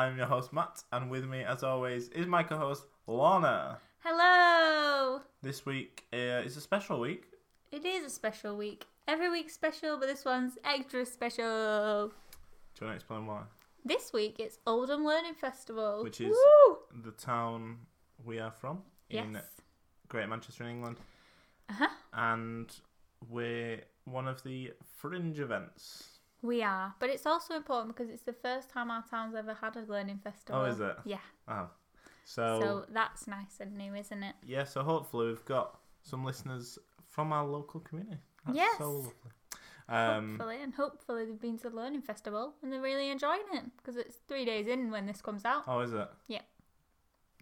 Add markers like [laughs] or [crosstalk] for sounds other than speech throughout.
I'm your host Matt, and with me, as always, is my co-host Lorna. Hello! This week uh, is a special week. It is a special week. Every week's special, but this one's extra special. Do you want to explain why? This week it's Oldham Learning Festival. Which is- Woo! The town we are from in Yes. Great Manchester, in England, Uh-huh. and we're one of the fringe events. We are. But it's also important because it's the first time our town's ever had a learning festival. Oh, is it? Yeah. Oh, So, so, that's nice and new, isn't it? yeah. So hopefully we've got some listeners from our local community. That's Yes. so lovely. Um, hopefully. And hopefully they've been to the learning festival and they're really enjoying it because it's three days in when this comes out. oh, is it? Yeah.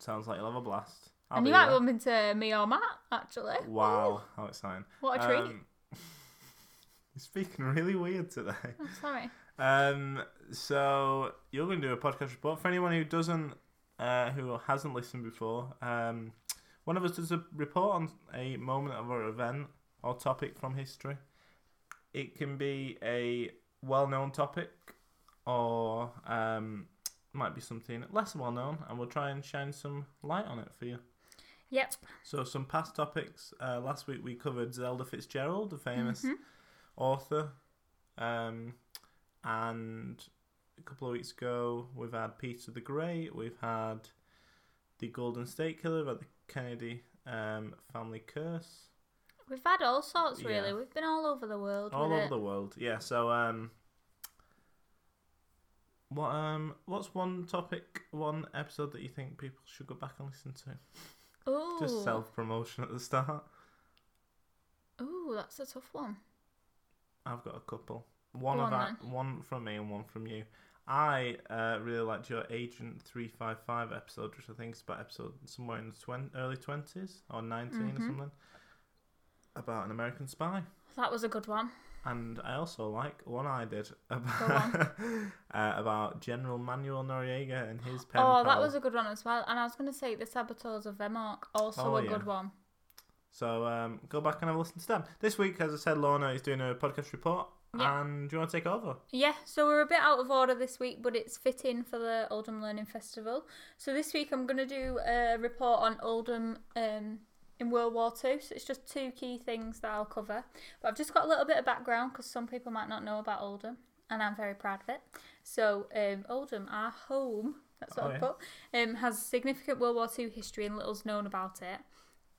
Sounds like you'll have a blast. I'll and you might bump into me or Matt, actually. Wow, how exciting! What a treat. Um, you're speaking really weird today. oh, sorry. Um, so you're going to do a podcast report for anyone who doesn't, uh, who hasn't listened before. Um, one of us does a report on a moment of an event or topic from history. It can be a well-known topic, or um, might be something less well-known, and we'll try and shine some light on it for you. Yep. So some past topics. Uh, last week we covered Zelda Fitzgerald, the famous Mhm. Author, um, and a couple of weeks ago we've had Peter the Great. We've had the Golden State Killer, we've had the Kennedy um, family curse, We've had all sorts, really. Yeah. We've been all over the world all over it. the world. Yeah. So um, what um, what's one topic, one episode that you think people should go back and listen to? Ooh. Just self promotion at the start. Ooh, that's a tough one. I've got a couple. One Go of on our, one from me and one from you. I uh, really liked your Agent Three Five Five episode, which I think is about episode somewhere in the twen- early twenties or 19 or Mhm. something, about an American spy. That was a good one. And I also like one I did [laughs] about [laughs] uh, about General Manuel Noriega and his pen oh, that pal. was a good one as well. And I was going to say The Saboteurs of Vemork, also Oh, a yeah. good one. So um, go back and have a listen to them. This week, as I said, Lorna is doing a podcast report. Yeah. And do you want to take over? Yeah, so we're a bit out of order this week, but it's fitting for the Oldham Learning Festival. So this week I'm going to do a report on Oldham um, in World War Two. So it's just two key things that I'll cover. But I've just got a little bit of background because some people might not know about Oldham, and I'm very proud of it. So um, Oldham, our home, that's what Oh, I yeah. put, um, has significant World War Two history and little's known about it.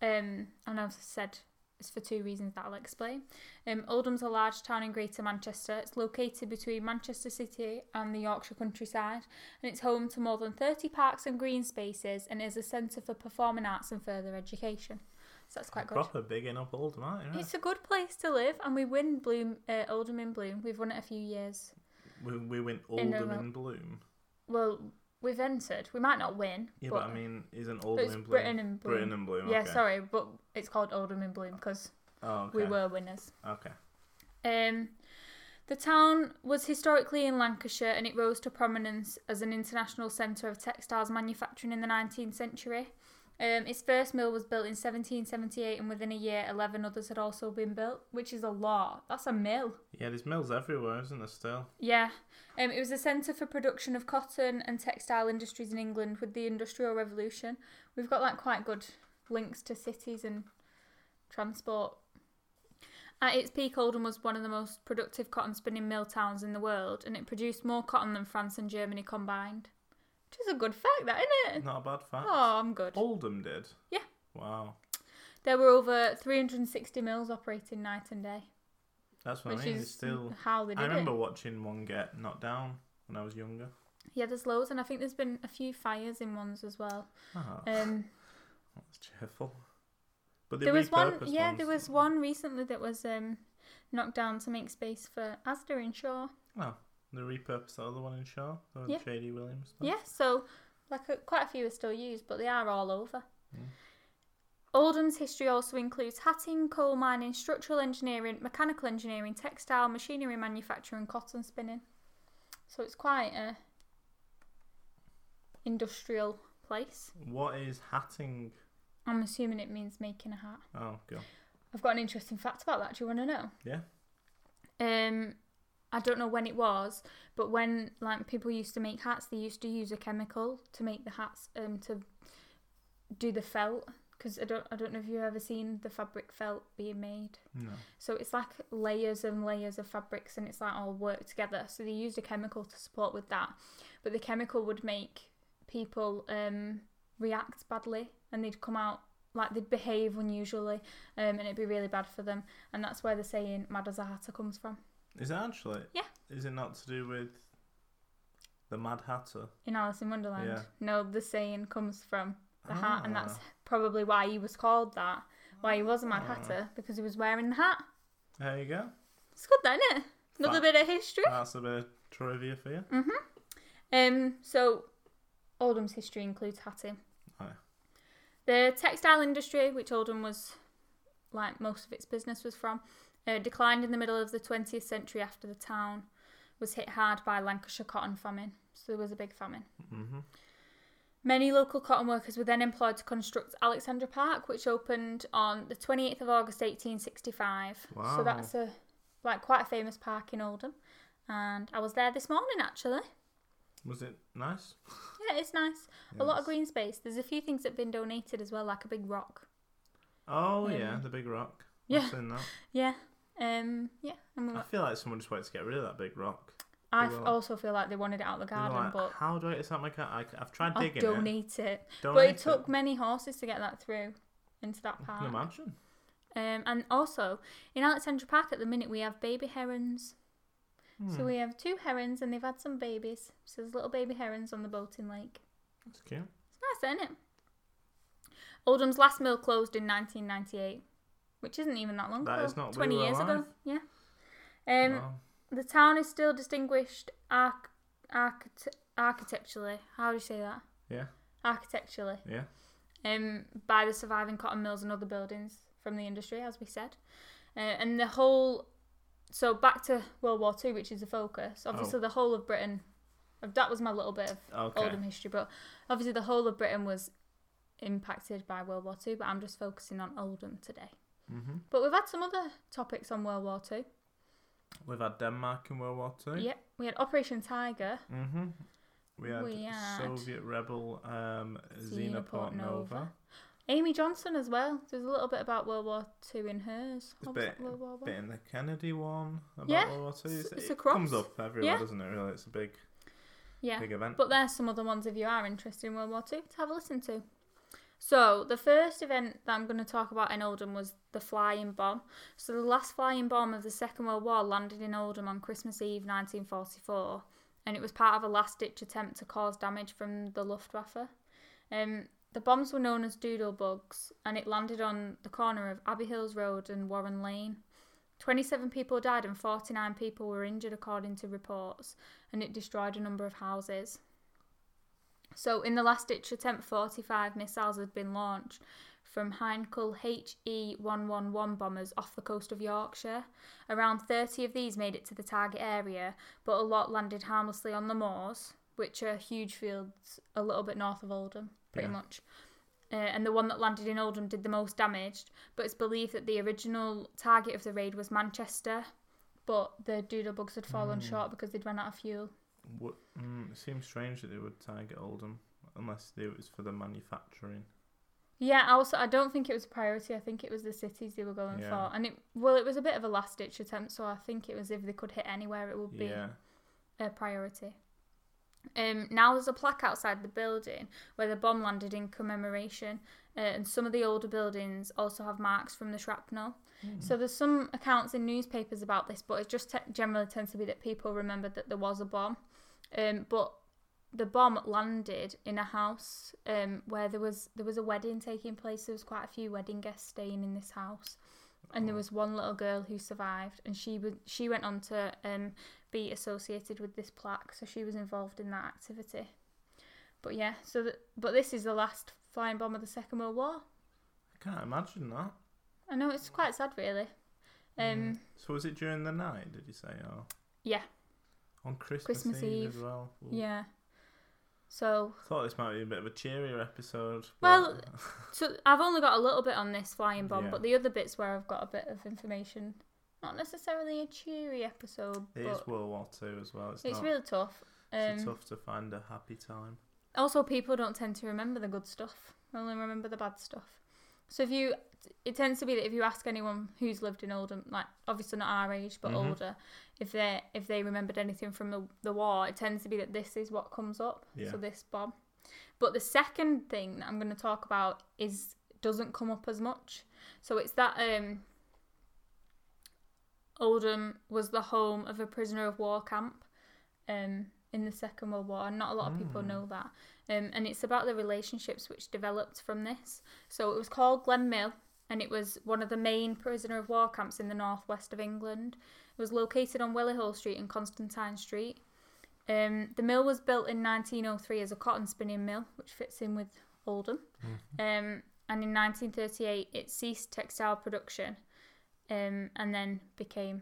Um, and I've said it's for two reasons that I'll explain. Um, Oldham's a large town in Greater Manchester. It's located between Manchester City and the Yorkshire countryside, and it's home to more than 30 parks and green spaces and is a centre for performing arts and further education. So that's quite good. Proper bigging up Oldham, aren't you? It's a good place to live, and we win Bloom, uh, Oldham in Bloom. We've won it a few years. We, we went In a Oldham row. in Bloom. Well, we've entered. We might not win. Yeah, but, but, I mean, isn't Oldham it's Bloom? Britain in Bloom. Britain in Bloom. Yeah, okay. sorry, but it's called Oldham in Bloom because Oh, okay. we were winners. Okay. Um, the town was historically in Lancashire and it rose to prominence as an international centre of textiles manufacturing in the 19th century. Um, its first mill was built in 1778 and within a year 11 others had also been built, which is a lot. That's a mill. Yeah, there's mills everywhere, isn't there? Still. Yeah. Um, it was a centre for production of cotton and textile industries in England with the Industrial Revolution. We've got like quite good links to cities and transport. At its peak, Oldham was one of the most productive cotton spinning mill towns in the world, and it produced more cotton than France and Germany combined. Which is a good fact, that isn't it? Not a bad fact. Oh, I'm good. Oldham did. Yeah. Wow. There were over 360 mills operating night and day, That's what which I mean. is It's still. how they did I remember it. watching one get knocked down when I was younger. Yeah, there's loads, and I think there's been a few fires in ones as well. Oh, Um, [laughs] that's cheerful. But they there was one, repurposed yeah, ones. there was one recently that was um, knocked down to make space for Asda in Shaw. Oh, they repurposed the other one in Shaw. The Yeah. J.D. Williams. stuff. Yeah, so like a, quite a few are still used, but they are all over. Mm. Oldham's history also includes hatting, coal mining, structural engineering, mechanical engineering, textile, machinery manufacturing, cotton spinning. So it's quite a industrial place. What is hatting? I'm assuming it means making a hat. Oh, go. I've got an interesting fact about that. Do you want to know? Yeah. Um, I don't know when it was, but when like people used to make hats, they used to use a chemical to make the hats um to do the felt because I don't I don't know if you've ever seen the fabric felt being made. No. So it's like layers and layers of fabrics and it's like all worked together. So they used a chemical to support with that. But the chemical would make people um, react badly and they'd come out like they'd behave unusually um, and it'd be really bad for them. And that's where the saying mad as a hatter comes from. Is it actually? Yeah. Is it not to do with the Mad Hatter? In Alice in Wonderland. Yeah. No, the saying comes from the hat and that's Ah. probably why he was called that. Why he was a mad Ah. hatter because he was wearing the hat. There you go. It's good then, isn't it? Another bit of history. That's a bit of trivia for you. Um, so Oldham's history includes hatting. Oh, yeah. The textile industry, which Oldham was like most of its business was from, uh, declined in the middle of the 20th century after the town was hit hard by Lancashire cotton famine. So there was a big famine. Mm-hmm. Many local cotton workers were then employed to construct Alexandra Park, which opened on the 28th of August 1865. Wow. So that's a like quite a famous park in Oldham. And I was there this morning actually. Was it nice? Yeah, it's nice. A lot of green space. There's a few things that have been donated as well, like a big rock. Oh Um, yeah, the big rock. yeah. I've seen that. Yeah. Um. Yeah. We, I feel like someone just wanted to get rid of that big rock. I they f- were- also feel like they wanted it out of the garden, like, but how do I? It's not my car. I, I've tried I'll digging it. donate it. But Donate it took many horses to get that through into that I park. can imagine. Um, and also in Alexandra Park at the minute we have baby herons. Hmm, So we have two herons and they've had some babies. So there's little baby herons on the boating lake. That's cute. It's nice, isn't it? Oldham's last mill closed in 1998, which isn't even that long That ago. is not- we 20 were years ago. Yeah. Um, Wow. The town is still distinguished arch- archite- architecturally. How do you say that? Yeah. Architecturally. Yeah. Um, by the surviving cotton mills and other buildings from the industry, as we said. Uh, and the whole. So back to World War Two, which is the focus. Obviously, the whole of Britain. That was my little bit of Okay. Oldham history, but obviously the whole of Britain was impacted by World War Two. But I'm just focusing on Oldham today. Hmm But we've had some other topics on World War Two. We've had Denmark in World War Two. Yep, we had Operation Tiger. hmm We had We had Soviet rebel um, Nova. Nova. Amy Johnson as well. There's a little bit about World War Two in hers. It's What bit- World War One? Bit in the Kennedy one about Yeah, World War Two. it's- It's- it's it across. comes up everywhere, Yeah. doesn't it? Really, it's a big, Yeah, big event. but there's some other ones if you are interested in World War Two to have a listen to. So the first event that I'm going to talk about in Oldham was the flying bomb. So the last flying bomb of the Second World War landed in Oldham on Christmas Eve 1944, and it was part of a last-ditch attempt to cause damage from the Luftwaffe. Um, the bombs were known as doodle bugs, and it landed on the corner of Abbey Hills Road and Warren Lane. 27 people died and 49 people were injured, according to reports, and it destroyed a number of houses. So, in the last ditch attempt, 45 missiles had been launched from Heinkel HE 111 bombers off the coast of Yorkshire. Around 30 of these made it to the target area, but a lot landed harmlessly on the moors, which are huge fields a little bit north of Oldham, pretty Yeah. much. Uh, and the one that landed in Oldham did the most damage, but it's believed that the original target of the raid was Manchester, but the doodlebugs had fallen Mm. short because they'd run out of fuel. What, mm, it seems strange that they would target Oldham unless it was for the manufacturing. Yeah, also I don't think it was a priority. I think it was the cities they were going Yeah. for, and it well, it was a bit of a last ditch attempt. So I think it was if they could hit anywhere, it would be Yeah. a priority. Um, now there's a plaque outside the building where the bomb landed in commemoration, uh, and some of the older buildings also have marks from the shrapnel. Hmm. So there's some accounts in newspapers about this, but it just te- generally tends to be that people remembered that there was a bomb. Um, but the bomb landed in a house um, where there was there was a wedding taking place. There was quite a few wedding guests staying in this house, and there Oh. was one little girl who survived, and she was she went on to um, be associated with this plaque, so she was involved in that activity. But yeah, so th- but this is the last flying bomb of the Second World War. I can't imagine that. I know it's quite sad, really. Um, Mm. So was it during the night? Did you say? Or yeah, on Christmas, Christmas Eve, Eve. as well. Ooh. yeah. So Thought this might be a bit of a cheerier episode. Well, [laughs] So I've only got a little bit on this flying bomb, Yeah. but the other bits where I've got a bit of information not necessarily a cheery episode, It but is World War Two as well. It's, it's really tough. it's Um, tough to find a happy time. also, people don't tend to remember the good stuff; they only remember the bad stuff. So if you, it tends to be that if you ask anyone who's lived in Oldham, like obviously not our age but Mhm. older, if they if they remembered anything from the the war, it tends to be that this is what comes up. Yeah. So this bomb. But the second thing that I'm going to talk about is doesn't come up as much. So it's that um Oldham was the home of a prisoner of war camp um in the Second World War, and not a lot of people Mm. know that. Um, and it's about the relationships which developed from this. So it was called Glen Mill, and it was one of the main prisoner of war camps in the northwest of England. It was located on Wellyhole Street and Constantine Street. Um, the mill was built in 1903 as a cotton spinning mill, which fits in with Oldham. Um, and in 1938, it ceased textile production um, and then became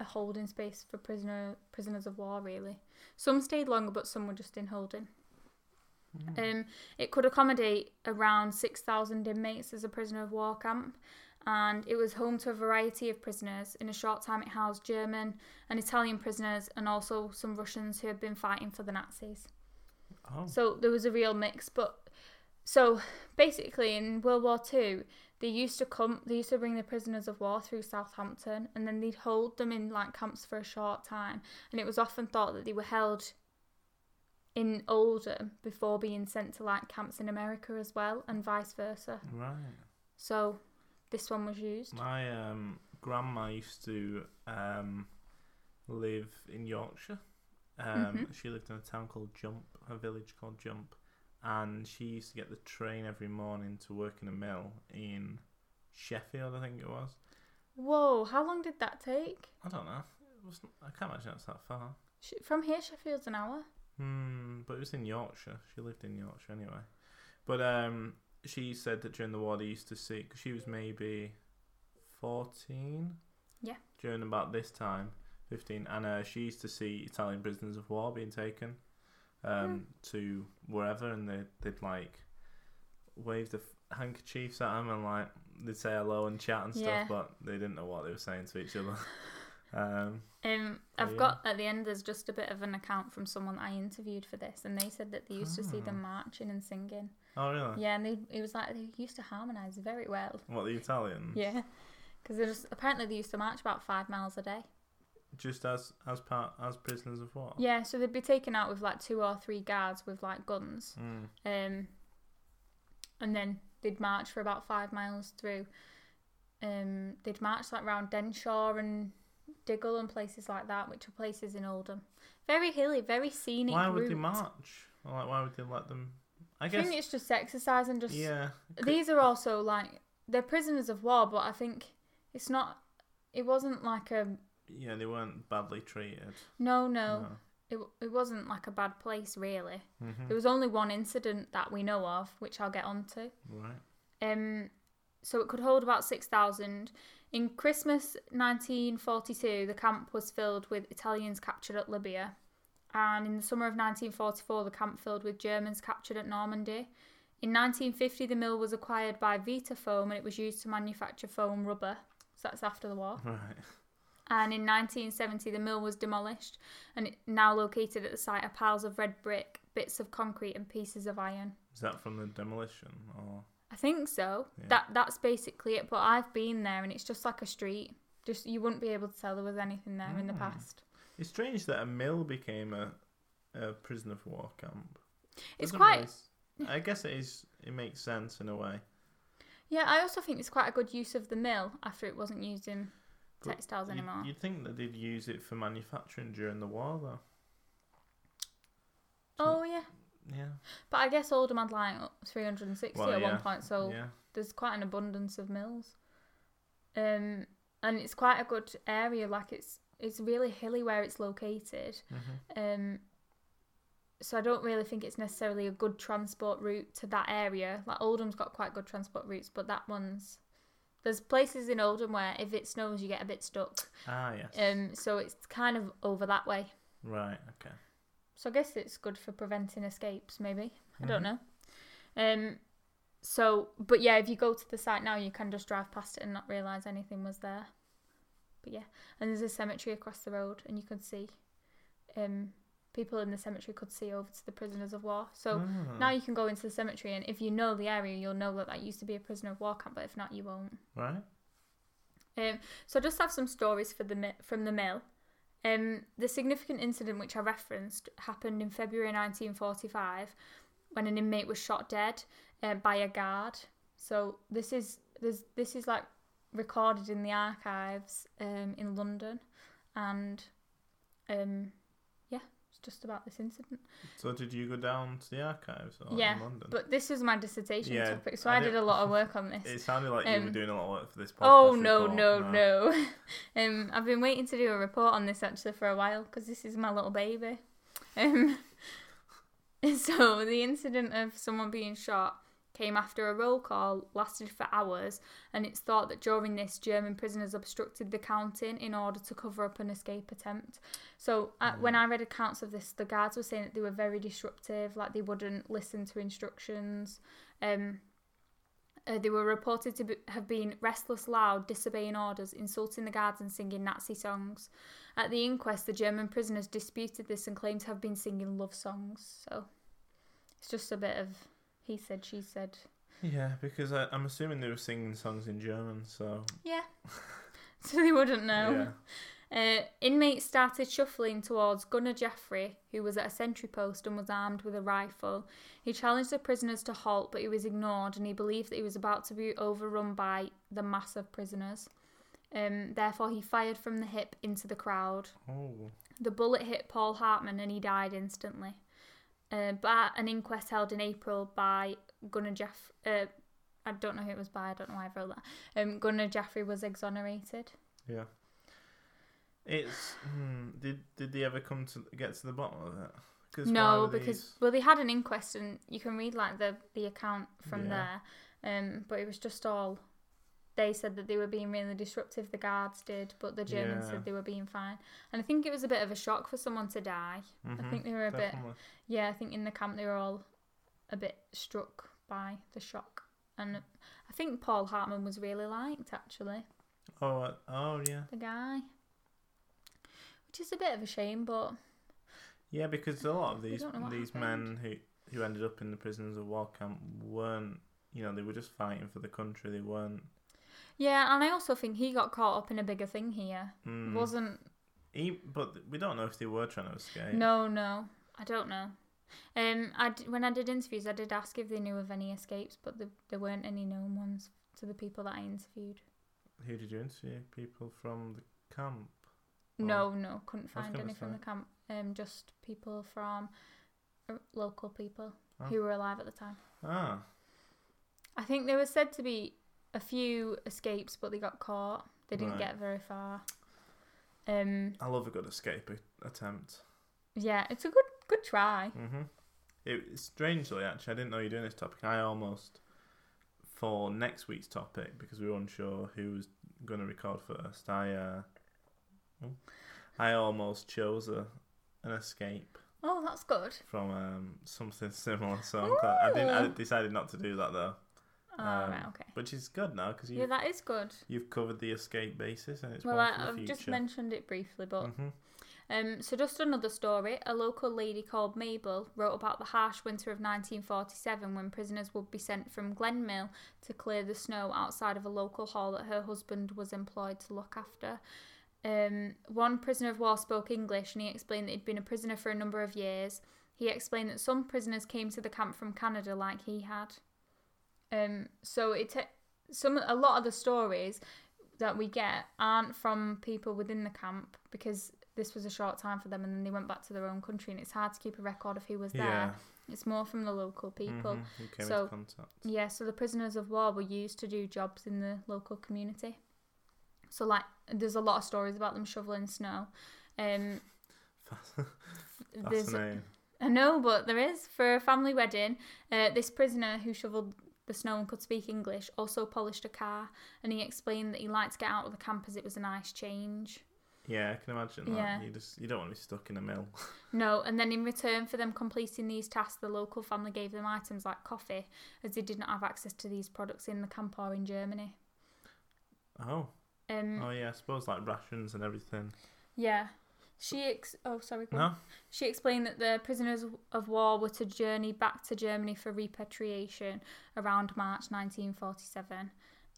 a holding space for prisoner prisoners of war. Really, some stayed longer, but some were just in holding. Um, it could accommodate around 6,000 inmates as a prisoner of war camp, and it was home to a variety of prisoners. In a short time, it housed German and Italian prisoners, and also some Russians who had been fighting for the Nazis. Oh, So there was a real mix. But so basically, in World War Two, they used to come. They used to bring the prisoners of war through Southampton, and then they'd hold them in like camps for a short time. And it was often thought that they were held in Oldham before being sent to like camps in America as well, and vice versa. right. So this one was used. My um, grandma used to um, live in Yorkshire. Um, Mhm. She lived in a town called Jump, a village called Jump, and she used to get the train every morning to work in a mill in Sheffield, I think it was. Whoa! How long did that take? I don't know. It wasn't. I can't imagine it's that far. Sh- From here, Sheffield's an hour. Hmm, but it was in Yorkshire. She lived in Yorkshire anyway. But um, she said that during the war they used to see because she was maybe fourteen. Yeah. During about this time, fifteen, and uh, she used to see Italian prisoners of war being taken um, to wherever, and they they'd like wave the f- handkerchiefs at them and like they'd say hello and chat and stuff, Yeah. but they didn't know what they were saying to each other. [laughs] um, Um, Oh, I've yeah. got at the end. There's just a bit of an account from someone I interviewed for this, and they said that they used to see them Ah. marching and singing. oh really? Yeah, and they it was like they used to harmonise very well. What the Italians? Yeah, because apparently they used to march about five miles a day. Just as as part as prisoners of war. Yeah, so they'd be taken out with like two or three guards with like guns, Mm. um, and then they'd march for about five miles through. Um, they'd march like round Denshaw and Diggle and places like that, which are places in Oldham. Very hilly, very scenic. Why would they route. march? Like, why would they let them? I I guess. think it's just exercise and just. yeah. These are also like they're prisoners of war, but I think it's not. It wasn't like a Yeah, they weren't badly treated. no, no. It it wasn't like a bad place really. hmm There was only one incident that we know of, which I'll get onto. Right. Um, so it could hold about six thousand. In Christmas 1942, the camp was filled with Italians captured at Libya, and in the summer of 1944, the camp filled with Germans captured at Normandy. In 1950, the mill was acquired by Vitafoam, and it was used to manufacture foam rubber. So that's after the war. Right. And in 1970, the mill was demolished, and it now located at the site are piles of red brick, bits of concrete, and pieces of iron. Is that from the demolition or? I think so. Yeah. That that's basically it. But I've been there, and it's just like a street. Just you wouldn't be able to tell there was anything there in the Mm. past. It's strange that a mill became a, a prisoner of war camp. It's Doesn't quite. really I guess it is. It makes sense in a way. Yeah, I also think it's quite a good use of the mill after it wasn't used in textiles You'd, anymore. you'd think that they'd use it for manufacturing during the war, though. oh yeah, Yeah. but I guess Oldham had like 360 Well, at yeah. one point, so Yeah. there's quite an abundance of mills. Um, and it's quite a good area. Like it's it's really hilly where it's located. hmm Um, so I don't really think it's necessarily a good transport route to that area. Like Oldham's got quite good transport routes, but that one's there's places in Oldham where if it snows you get a bit stuck. Ah yes. Um, so it's kind of over that way. right. Okay. So I guess it's good for preventing escapes, maybe. I don't Mhm. know. Um, so but yeah, if you go to the site now, you can just drive past it and not realise anything was there. But yeah, and there's a cemetery across the road, and you can see, um, people in the cemetery could see over to the prisoners of war. So Ah, now you can go into the cemetery, and if you know the area, you'll know that that used to be a prisoner of war camp. But if not, you won't. right. Um, so I just have some stories for the from the mill. Um, the significant incident which I referenced happened in February 1945 when an inmate was shot dead uh, by a guard. So this is this this is like recorded in the archives um, in London, and um, just about this incident. So did you go down to the archives or Yeah, in London? But this was my dissertation Yeah, topic, so I I, did a lot of [laughs] work on this. it sounded like you were um, doing a lot of work for this podcast. Oh no report. no no! [laughs] um, I've been waiting to do a report on this actually for a while because this is my little baby. [laughs] Um, so the incident of someone being shot came after a roll call lasted for hours, and it's thought that during this, German prisoners obstructed the counting in order to cover up an escape attempt. So uh, when I read accounts of this, the guards were saying that they were very disruptive, like they wouldn't listen to instructions. Um, uh, they were reported to be, have been restless, loud, disobeying orders, insulting the guards, and singing Nazi songs. At the inquest, the German prisoners disputed this and claimed to have been singing love songs. So it's just a bit of he said, she said. Yeah, because I, I'm assuming they were singing songs in German, so Yeah. [laughs] so they wouldn't know. yeah. [laughs] Uh, inmates started shuffling towards Gunner Jeffrey, who was at a sentry post and was armed with a rifle. He challenged the prisoners to halt, but he was ignored, and he believed that he was about to be overrun by the mass of prisoners. Um, therefore, he fired from the hip into the crowd. Oh, The bullet hit Paul Hartman, and he died instantly. Uh, but an inquest held in April by Gunner Jeff. Uh, I don't know who it was by. I don't know why I wrote that. Um, Gunner Jeffrey was exonerated. yeah. It's hmm, did did they ever come to get to the bottom of it? Cause No, because these- well, they had an inquest, and you can read like the the account from Yeah. there. Um, but it was just all. They said that they were being really disruptive. The guards did, but the Germans Yeah. said they were being fine. And I think it was a bit of a shock for someone to die. I Mhm, think they were a bit. Yeah, I think in the camp they were all a bit struck by the shock. And I think Paul Hartman was really liked actually, Oh, uh, oh yeah, the guy. Which is a bit of a shame, but yeah. Because a lot of these don't know what these men who who ended up in the prisons of war camp weren't, you know, they were just fighting for the country. They weren't. Yeah, and I also think he got caught up in a bigger thing here. Mm, Wasn't he, but we don't know if they were trying to escape. No, no, I don't know. Um, I d- when I did interviews, I did ask if they knew of any escapes, but the, there weren't any known ones to the people that I interviewed. Who did you interview? People from the camp. No, no, couldn't find any from the camp. Um, just people from uh, local people Oh. who were alive at the time. Ah, I think they were said to be a few escapes, but they got caught. They didn't Right. get very far. Um, I love a good escape a- attempt. yeah, it's a good good try. hmm It strangely, actually, I didn't know you were doing this topic. I almost, for next week's topic, because we were unsure who was going to record first, I, uh, oh, I almost chose a an escape Oh, that's good. from um, something similar. So I'm glad I didn't. I Ooh. decided not to do that though, Oh, Um, right, okay. which is good now because Yeah, that is good. you've covered the escape basis and it's Well, I, for the I've future. just mentioned it briefly, but hmm Um, so just another story. A local lady called Mabel wrote about the harsh winter of 1947 when prisoners would be sent from Glen Mill to clear the snow outside of a local hall that her husband was employed to look after. Um, one prisoner of war spoke English and he explained that he'd been a prisoner for a number of years. He explained that some prisoners came to the camp from Canada like he had. Um, so it some a lot of the stories that we get aren't from people within the camp because this was a short time for them and then they went back to their own country and it's hard to keep a record of who was there. Yeah. It's more from the local people. Mhm, who came So- into contact. Yeah, so the prisoners of war were used to do jobs in the local community. So like there's a lot of stories about them shoveling snow. Um [laughs] Fascinating. I know, but there is for a family wedding. Uh, this prisoner who shoveled the snow and could speak English also polished a car, and he explained that he liked to get out of the camp as it was a nice change. Yeah, I can imagine that. Yeah. You just you don't want to be stuck in a mill. [laughs] No, and then in return for them completing these tasks, the local family gave them items like coffee, as they did not have access to these products in the camp or in Germany. Oh, Um, Oh yeah, I suppose like rations and everything. yeah. She ex- oh sorry. No. She explained that the prisoners of war were to journey back to Germany for repatriation around March 1947.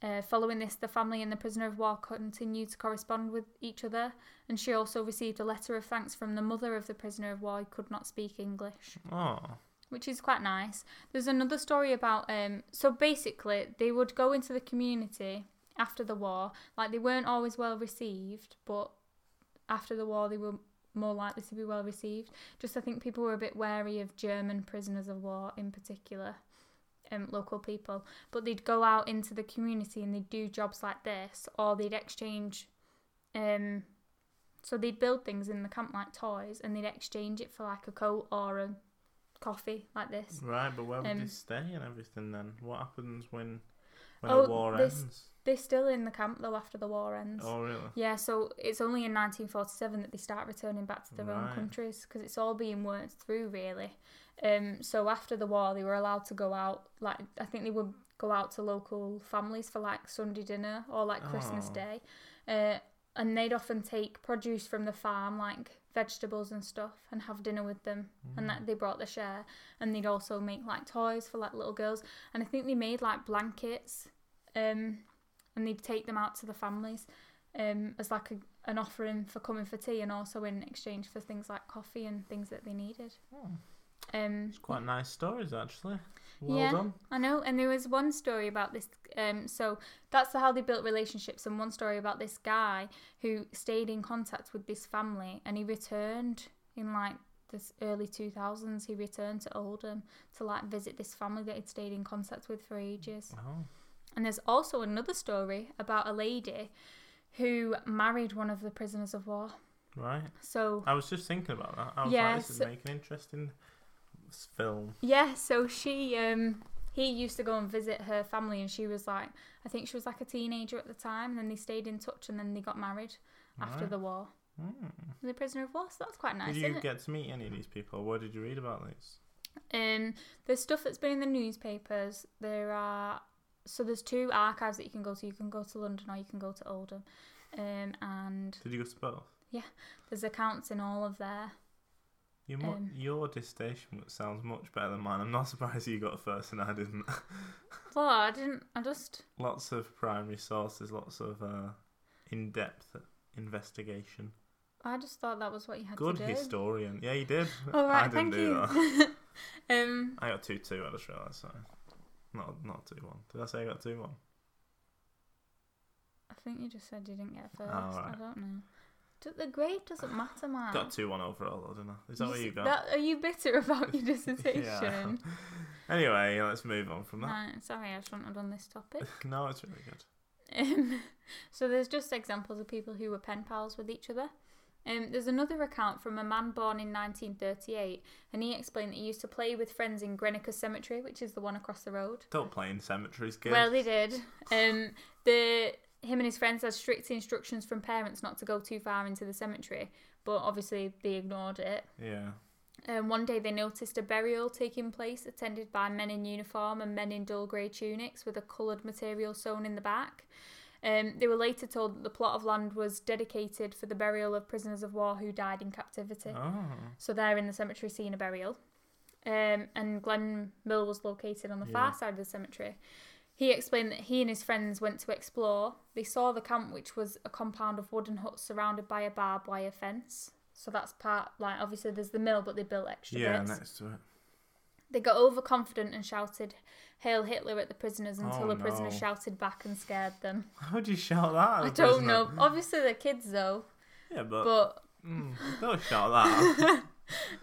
Uh, following this, the family and the prisoner of war continued to correspond with each other, and she also received a letter of thanks from the mother of the prisoner of war who could not speak English, Oh. which is quite nice. There's another story about um, so basically they would go into the community after the war, like they weren't always well received, but after the war they were more likely to be well received. Just I think people were a bit wary of German prisoners of war in particular, um, local people. But they'd go out into the community and they'd do jobs like this, or they'd exchange. Um, so they'd build things in the camp like toys, and they'd exchange it for like a coat or a coffee like this. Right, but where would Um, they stay and everything then? What happens when when Oh, a war this- ends? They're still in the camp though after the war ends. Oh really? Yeah, so it's only in 1947 that they start returning back to their own countries because it's all being worked through really. Um, so after the war, they were allowed to go out. Like I think they would go out to local families for like Sunday dinner or like Christmas Oh. Day, uh, and they'd often take produce from the farm, like vegetables and stuff, and have dinner with them. And Mm. that they brought the share, and they'd also make like toys for like little girls. And I think they made like blankets, um, and they'd take them out to the families um, as like a, an offering for coming for tea and also in exchange for things like coffee and things that they needed. Oh, Um, it's quite nice stories actually. Well Yeah. done. I know, and there was one story about this. Um, so that's how they built relationships, and one story about this guy who stayed in contact with this family, and he returned in like this early two thousands. He returned to Oldham to like visit this family that he'd stayed in contact with for ages. Oh. And there's also another story about a lady who married one of the prisoners of war. Right. So I was just thinking about that. I was Yeah, like, this is making interesting film. Yeah, so she um he used to go and visit her family and she was like I think she was like a teenager at the time and then they stayed in touch and then they got married after the war. Mm. The prisoner of war, so that's quite nice, Did you get to meet any of these people? Or where did you read about these? it? Um there's stuff that's been in the newspapers. There are so there's two archives that you can go to. You can go to London or you can go to Oldham. Um and Did you go to both? Yeah. There's accounts in all of there. You mu- Um, your dissertation sounds much better than mine. I'm not [laughs] surprised you got first and I didn't. [laughs] Well, I didn't I just lots of primary sources, lots of uh, in-depth investigation. I just thought that was what you had Good to do. Good historian. Yeah, you did. [laughs] All right, I didn't thank do you. that. um I got two two. I just realised. Sorry. Not not two one. Did I say I got two one? I think you just said you didn't get first. Oh, right. I don't know. The grade doesn't matter, [sighs] man. Got two one overall, though, didn't I? Is that what you got? that- are you bitter about your [laughs] dissertation? Anyway, let's move on from that. Right, sorry, I shouldn't have done this topic. [laughs] no, it's really good. Um, [laughs] so there's just examples of people who were pen pals with each other. Um, there's another account from a man born in 1938, and he explained that he used to play with friends in Greenacres Cemetery, which is the one across the road. Don't play in cemeteries, kids. Well, they did. Um, the him and his friends had strict instructions from parents not to go too far into the cemetery, but obviously they ignored it. yeah. Um, one day they noticed a burial taking place, attended by men in uniform and men in dull grey tunics with a coloured material sewn in the back. Um, they were later told that the plot of land was dedicated for the burial of prisoners of war who died in captivity. Oh. So they're in the cemetery seeing a burial. Um, and Glen Mill was located on the Yeah. far side of the cemetery. He explained that he and his friends went to explore. They saw the camp, which was a compound of wooden huts surrounded by a barbed wire fence. So that's part, like, obviously there's the mill, but they built extra Yeah, bits. next to it. They got overconfident and shouted, Hail Hitler at the prisoners until Oh, the prisoners no. shouted back and scared them. How would you shout that? at I a don't prisoner? know. Obviously, they're kids, though. Yeah, but, But mm, don't shout that. [laughs]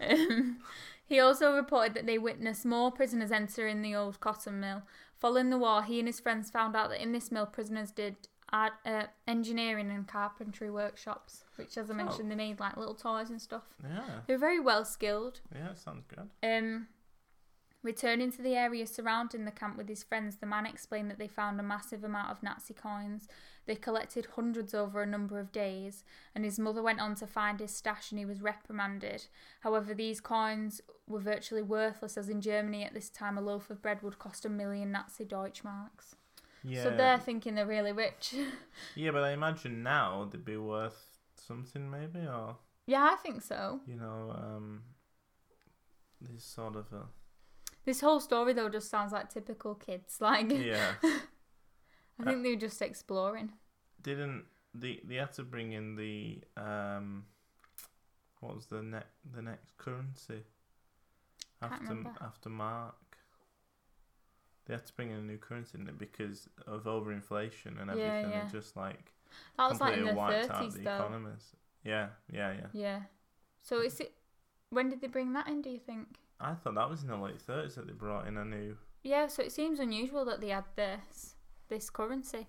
[laughs] Um, he also reported that they witnessed more prisoners entering the old cotton mill. Following the war, he and his friends found out that in this mill, prisoners did art, uh, engineering and carpentry workshops, which, as I Oh. mentioned, they made like little toys and stuff. yeah, They were very well skilled. yeah, sounds good. Um, returning to the area surrounding the camp with his friends, the man explained that they found a massive amount of Nazi coins. They collected hundreds over a number of days, and his mother went on to find his stash and he was reprimanded. However, these coins were virtually worthless, as in Germany at this time a loaf of bread would cost a million Nazi Deutschmarks. Yeah. So they're thinking they're really rich. [laughs] Yeah, but I imagine now they'd be worth something maybe, or yeah, I think so. you know, um, this sort of a This whole story though just sounds like typical kids. [laughs] Like yeah. I think they were just exploring. Didn't the they had to bring in the um, what was the next the next currency Can't after remember. after Mark? They had to bring in a new currency in it because of overinflation and Yeah, everything. yeah. It just like That was like in completely the wiped out thirties the though. economies. Yeah, yeah, yeah. Yeah. So is it? When did they bring that in? Do you think? I thought that was in the late thirties that they brought in a new. Yeah. So it seems unusual that they had this this currency.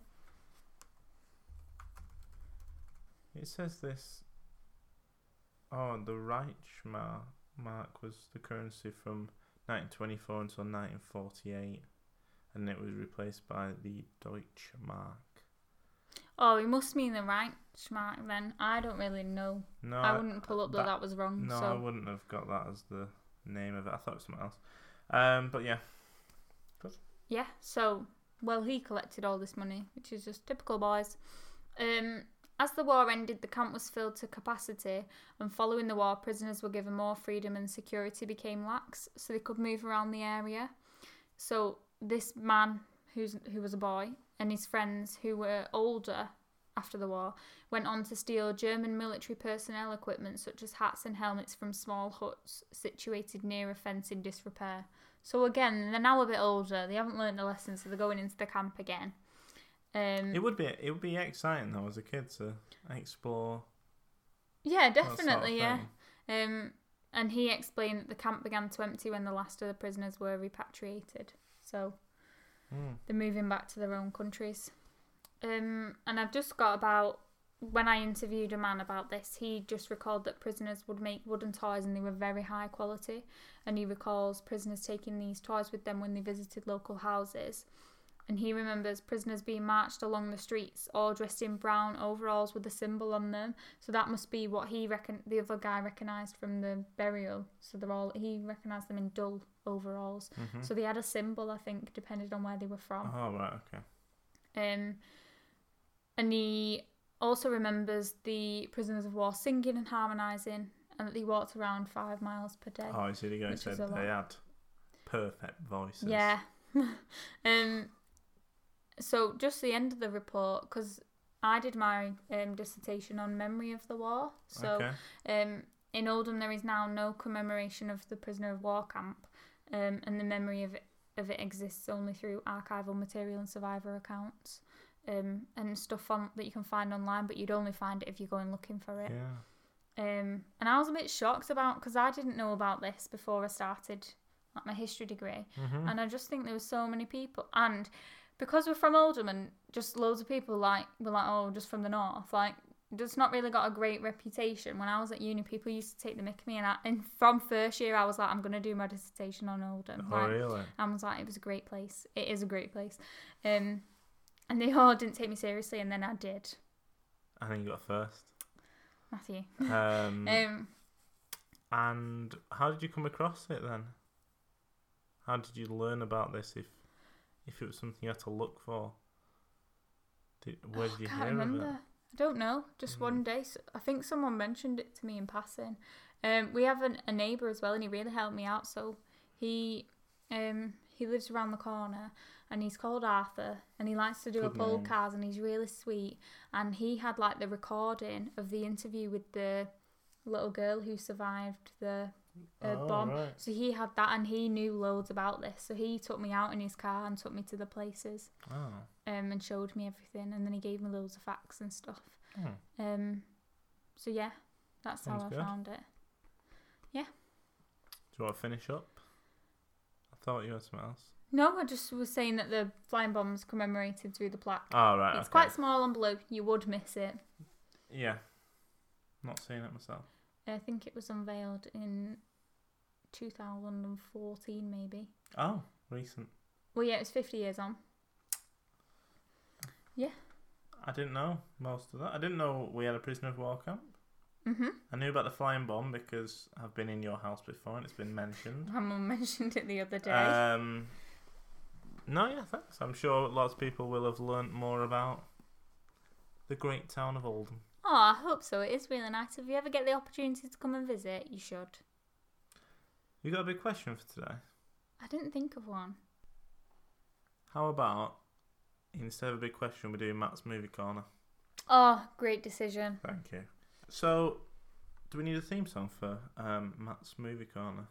It says this. Oh, the Reichsmark mark was the currency from 1924 until 1948, and it was replaced by the Deutschmark. Oh, it must mean the Reichsmark then. I don't really know. No, I wouldn't pull up that that- that was wrong. No, I wouldn't have got that as the name of it. I thought it was something else. Um, but yeah, yeah. So well, he collected all this money, which is just typical boys. Um, as the war ended, the camp was filled to capacity, and following the war, prisoners were given more freedom and security became lax, so they could move around the area. So this man, who's who was a boy, and his friends who were older after the war, went on to steal German military personnel equipment such as hats and helmets from small huts situated near a fence in disrepair. So again, they're now a bit older. They haven't learned the lesson, so they're going into the camp again. Um, it would be it would be exciting though as a kid to explore. yeah, that sort of definitely, yeah. Um, and he explained that the camp began to empty when the last of the prisoners were repatriated. So Mm. they're moving back to their own countries. Um, and I've just got about when I interviewed a man about this, he just recalled that prisoners would make wooden toys and they were very high quality. And he recalls prisoners taking these toys with them when they visited local houses. And he remembers prisoners being marched along the streets, all dressed in brown overalls with a symbol on them. So that must be what he reckon the other guy recognised from the burial. So they're all he recognised them in dull overalls. Mhm. So they had a symbol, I think, depending on where they were from. Oh right, okay. Um, and he also remembers the prisoners of war singing and harmonising, and that they walked around five miles per day. Oh, I see the guy Which said a they had perfect voices. yeah. [laughs] um. So just the end of the report, because I did my um, dissertation on memory of the war. So okay. um, in Oldham, there is now no commemoration of the prisoner of war camp, um, and the memory of it, of it exists only through archival material and survivor accounts, um, and stuff on that you can find online. But you'd only find it if you're going looking for it. Yeah. Um, and I was a bit shocked about because I didn't know about this before I started like my history degree, hmm and I just think there were so many people and. Because we're from Oldham and just loads of people like were like, oh, just from the north, like just not really got a great reputation. When I was at uni, people used to take the mick at me, and, I, and from first year, I was like, I'm gonna do my dissertation on Oldham. Oh like, really? I was like, it was a great place. It is a great place. Um, and they all didn't take me seriously, and then I did. I think you got first. Matthew. Um, [laughs] Um, and how did you come across it then? How did you learn about this? If if it was something you had to look for, did, where did you I can't hear remember. of it? I don't know. Just Mm. one day, I think someone mentioned it to me in passing. Um, we have an, a neighbour as well, and he really helped me out. So he, um, he lives around the corner, and he's called Arthur, and he likes to do Good up old cars, and he's really sweet. And he had like the recording of the interview with the little girl who survived the uh, oh, bomb. right. So he had that, and he knew loads about this. So he took me out in his car and took me to the places Oh. um, and showed me everything, and then he gave me loads of facts and stuff. Hmm. Um, so yeah, that's how I good. found it. Yeah do you want to finish up? I thought you had something else. No, I just was saying that the flying bomb's commemorated through the plaque. Oh right. it's okay. quite small and blue. You would miss it. Yeah. Not seeing it myself. I think it was unveiled in 2014, maybe. Oh, recent. Well, yeah, it's 50 years on. Yeah. I didn't know most of that. I didn't know we had a prisoner of war camp. Mhm. I knew about the flying bomb because I've been in your house before and it's been mentioned. [laughs] My mum mentioned it the other day. Um, No, yeah, thanks. I'm sure lots of people will have learnt more about the great town of Oldham. Oh, I hope so. It is really nice. If you ever get the opportunity to come and visit, you should. You got a big question for today? I didn't think of one. How about instead of a big question, we do Matt's movie corner? Oh, great decision. Thank you. So, do we need a theme song for um, Matt's movie corner?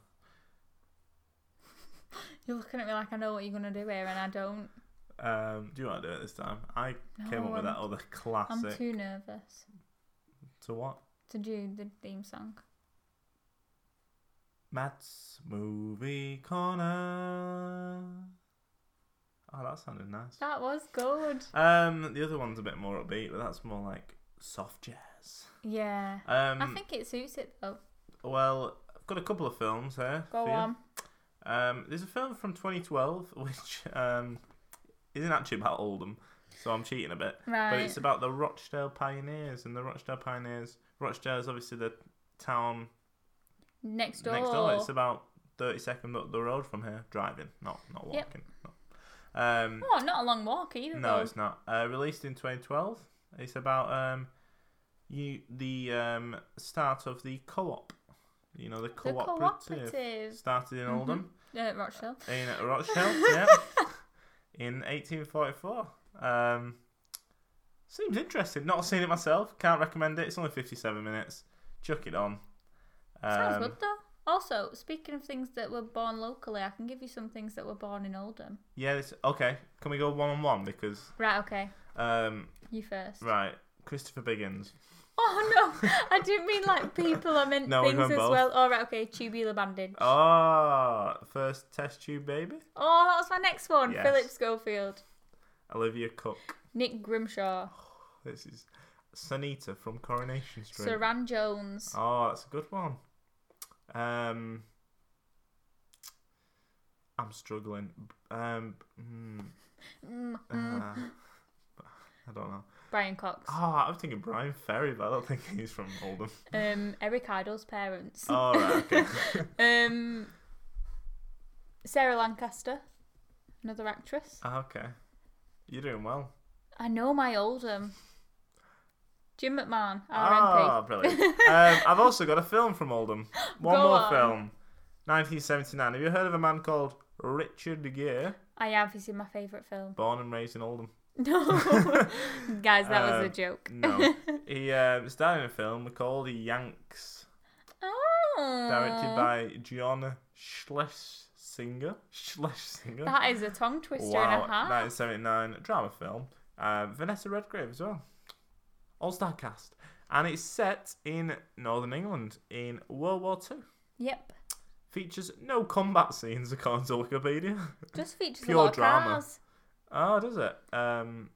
You're looking at me like I know what you're gonna do here, and I don't. Um, do you want to do it this time? I came No, up with that I'm- other classic. I'm too nervous To what? to do the theme song. Matt's movie corner. Oh, that sounded nice. That was good. Um, the other one's a bit more upbeat, but that's more like soft jazz. Yeah. Um, I think it suits it though. well, I've got a couple of films here. Go for you. Um, there's a film from 2012 [laughs] which um isn't actually about Oldham, so I'm cheating a bit. Right. But it's about the Rochdale Pioneers, and the Rochdale Pioneers. Rochdale is obviously the town next door. next door. It's about 30 seconds up the road from here, driving, not not Yep. walking. No. Um, Oh, not a long walk either. no, though. it's not. Uh, released in 2012. It's about um, you the um start of the co-op. You know the the cooperative. cooperative. Started in Mhm. Oldham Uh, Rochdale. in Rochdale, [laughs] yeah, in 1844. Um, seems interesting. Not seen it myself. Can't recommend it. It's only 57 minutes. Chuck it on. Sounds Um, good though. Also, speaking of things that were born locally, I can give you some things that were born in Oldham. Yeah. This, okay. Can we go one on one because Right, okay. um, You first. right. Christopher Biggins. Oh no, I didn't mean like people. I meant No, we things went as both. well. All right, okay. Tubular bandage. Oh. Ah, first test tube baby. Oh that was my next one. Yes. Philip Schofield, Olivia Cooke. Nick Grimshaw, [sighs] This is Sunita from Coronation Street. Suranne Jones. Oh, that's a good one. Um, I'm struggling. Um, hmm, Mm, uh, mm. I don't know. Brian Cox. Oh, I'm thinking Bryan Ferry, but I don't think he's from Oldham. Um, Eric Idle's parents. Oh, right, okay. [laughs] [laughs] Um, Sarah Lancashire, another actress. Ah, okay. You're doing well. I know my Oldham. Jim McMahon, Ah, RMP. brilliant. um, I've also got a film from Oldham. [gasps] One Go more on. film. 1979. Have you heard of a man called Richard Gere? I have. He's in my favourite film. Born and raised in Oldham. No, [laughs] guys, that was a Um, joke. No. [laughs] he uh, starred in a film called Yanks, Oh, directed by John Schlesinger. Schlesinger. That is a tongue twister wow. and a half. 1979 drama film. Uh, Vanessa Redgrave as well. All star cast. And it's set in Northern England in World War Two. Yep, Features no combat scenes according to Wikipedia. just features Pure a lot of drama. cars. Oh, does it? Um,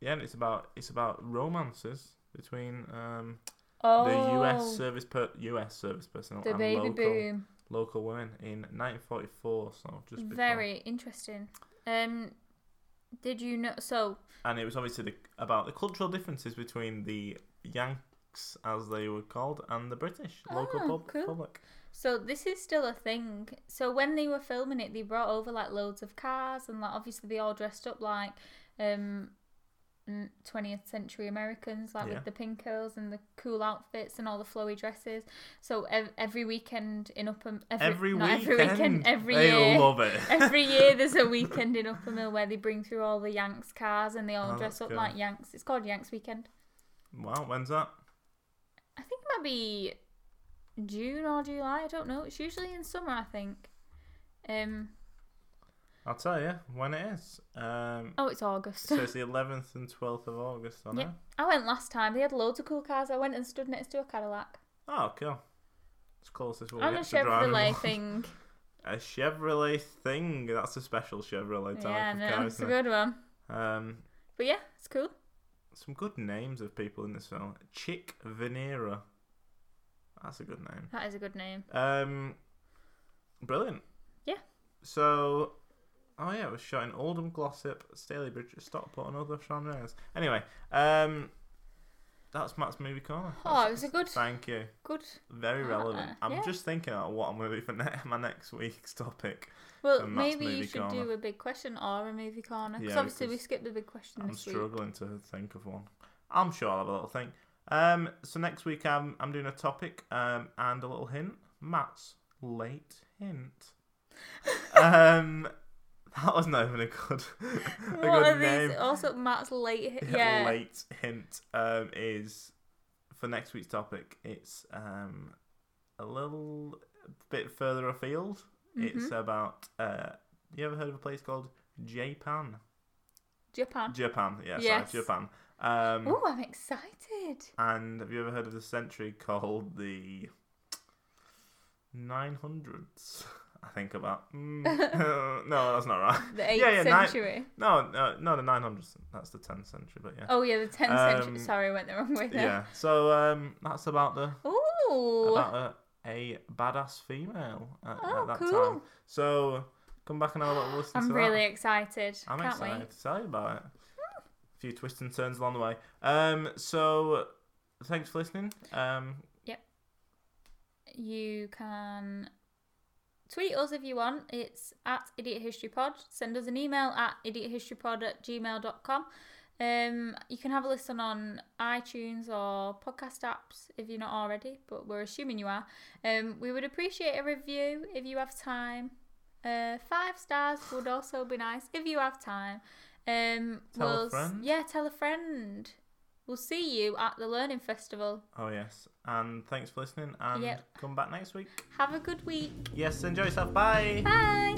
yeah, and it's about it's about romances between um, Oh, the U.S. service per U.S. service personnel the and baby local boom. local women in 1944. So just before. Very interesting. Um, did you know? So and it was obviously the, about the cultural differences between the Yanks, as they were called, and the British local Oh, pub- cool. public. So this is still a thing. So when they were filming it, they brought over like loads of cars and like obviously they all dressed up like um twentieth century Americans, like Yeah. with the pink curls and the cool outfits and all the flowy dresses. So ev- every weekend in Upper every, Every weekend, every weekend [laughs] every they year. love it. [laughs] Every year [laughs] there's a weekend in Uppermill where they bring through all the Yanks cars and they all Oh, dress up cool. like Yanks. It's called Yanks Weekend. wow, when's that? I think it might be June or July. I don't know. It's usually in summer, I think. Um. I'll tell you when it is. Um, Oh, it's August. so it's the 11th and 12th of August [laughs] on Yeah. it. I went last time. They had loads of cool cars. I went and stood next to a Cadillac. Oh, cool. It's closest we'll On a Chevrolet thing. [laughs] A Chevrolet thing. That's a special Chevrolet type yeah, of no, car, it's a good one. Um, But yeah, it's cool. some good names of people in this film. Chick Vennera. That's a good name. That is a good name. Um, brilliant. Yeah. So, oh yeah, it was shot in Oldham, Glossop, Stalybridge, Stockport, and other areas. Anyway, um, that's Matt's movie corner. Oh, That's- it was a good, Thank you. good. Very Ah, relevant. I'm just thinking about what I'm going to do for ne- [laughs] my next week's topic. Well, maybe you should corner. do a big question or a movie corner. Because Yeah, obviously we skipped the big question I'm this week. struggling to think of one. I'm sure I'll have a little think. Um, so next week I'm I'm doing a topic um and a little hint. Matt's late hint. [laughs] um, that was not even a good [laughs] a What good name. these? Also, Matt's late. hint. Yeah. late hint um is for next week's topic. It's um a little bit further afield. It's Mhm. about uh. You ever heard of a place called Japan? Japan. Japan, yeah, Yes. sorry, Japan. Um, Oh, I'm excited. and have you ever heard of the century called the 900s? I think about. Mm, [laughs] no, that's not right. The 8th Yeah, yeah, century. No, no, no, the 900s. That's the 10th century, but yeah. Oh, yeah, the 10th Um, century. Sorry, I went the wrong way there. yeah. So um, that's about the Ooh. about a, a badass female at, Oh, at that cool. time. So come back and have a little listen. I'm really that. excited. I'm Can't excited wait. to tell you about it. Few twists and turns along the way. Um, so thanks for listening. Um, yep. You can tweet us if you want. It's at Idiot History Pod. Send us an email at idiothistorypod at gmail.com. Um, you can have a listen on iTunes or podcast apps if you're not already, but we're assuming you are. Um, we would appreciate a review if you have time. Uh, five stars would also be nice if you have time. Um, Tell we'll s- friend. Yeah, tell a friend. We'll see you at the Learning Festival. oh yes, and thanks for listening. And Yep. come back next week. Have a good week. Yes, enjoy yourself. Bye. Bye.